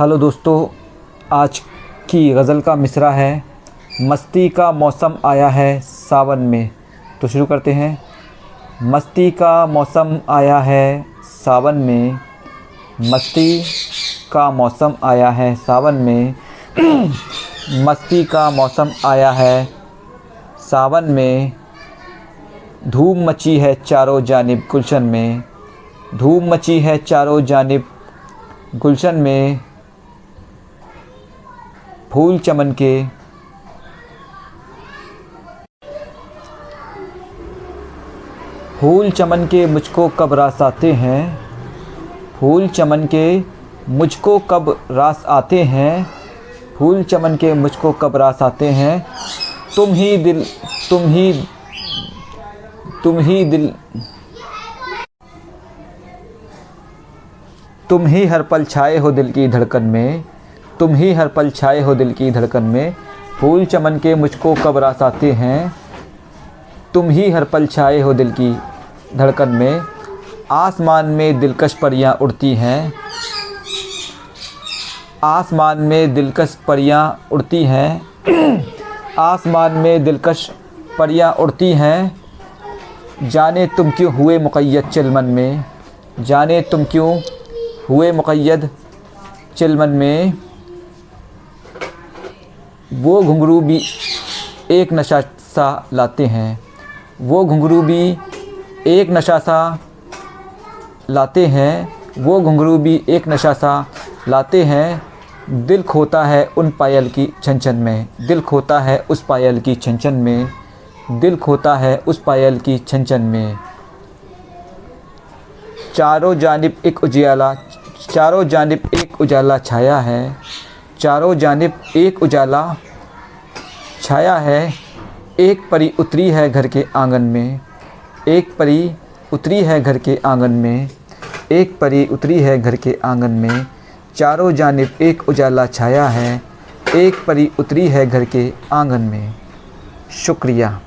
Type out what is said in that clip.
Hello दोस्तों, आज की गज़ल का मिसरा है। मस्ती का मौसम आया है सावन में। तो शुरू करते हैं। मस्ती का मौसम आया है सावन में। मस्ती का मौसम आया है सावन में। मस्ती का मौसम आया है सावन में। धूम मची है चारों जानब गुलशन में। धूम मची है चारों जानब गुलशन में। फूल चमन के। फूल चमन के मुझको कब रास आते हैं? फूल चमन के मुझको कब रास आते हैं? फूल चमन के मुझको कब रास आते हैं? तुम ही दिल, तुम ही तुम ही दिल, तुम ही हर पल छाए हो दिल की धड़कन में। तुम ही हर पल छाए हो दिल की धड़कन में। फूल चमन के मुझको कब रास आते हैं? तुम ही हर पल छाए हो दिल की धड़कन में। आसमान में दिलकश परियाँ उड़ती हैं। आसमान में दिलकश परियाँ उड़ती हैं। आसमान में दिलकश परियाँ उड़ती हैं। जाने तुम क्यों हुए मुक़ैद चिलमन में? जाने तुम क्यों हुए मुक़ैद चिलमन में? वो घुंघरू भी एक नशा सा लाते हैं। वो घुंघरू भी एक नशा सा लाते हैं। वो घुंघरू भी एक नशा सा लाते हैं। दिल खोता है उन पायल की छन छन में। दिल खोता है उस पायल की छन छन में। दिल खोता है उस पायल की छन छन में। चारों जानिब एक उजियाला, चारों जानिब एक उजाला छाया है। चारों जानिब एक उजाला छाया है, एक परी उतरी है घर के आँगन में, एक परी उतरी है घर के आँगन में, एक परी उतरी है घर के आँगन में, चारों जानब एक उजाला छाया है, एक परी उतरी है घर के आँगन में। शुक्रिया।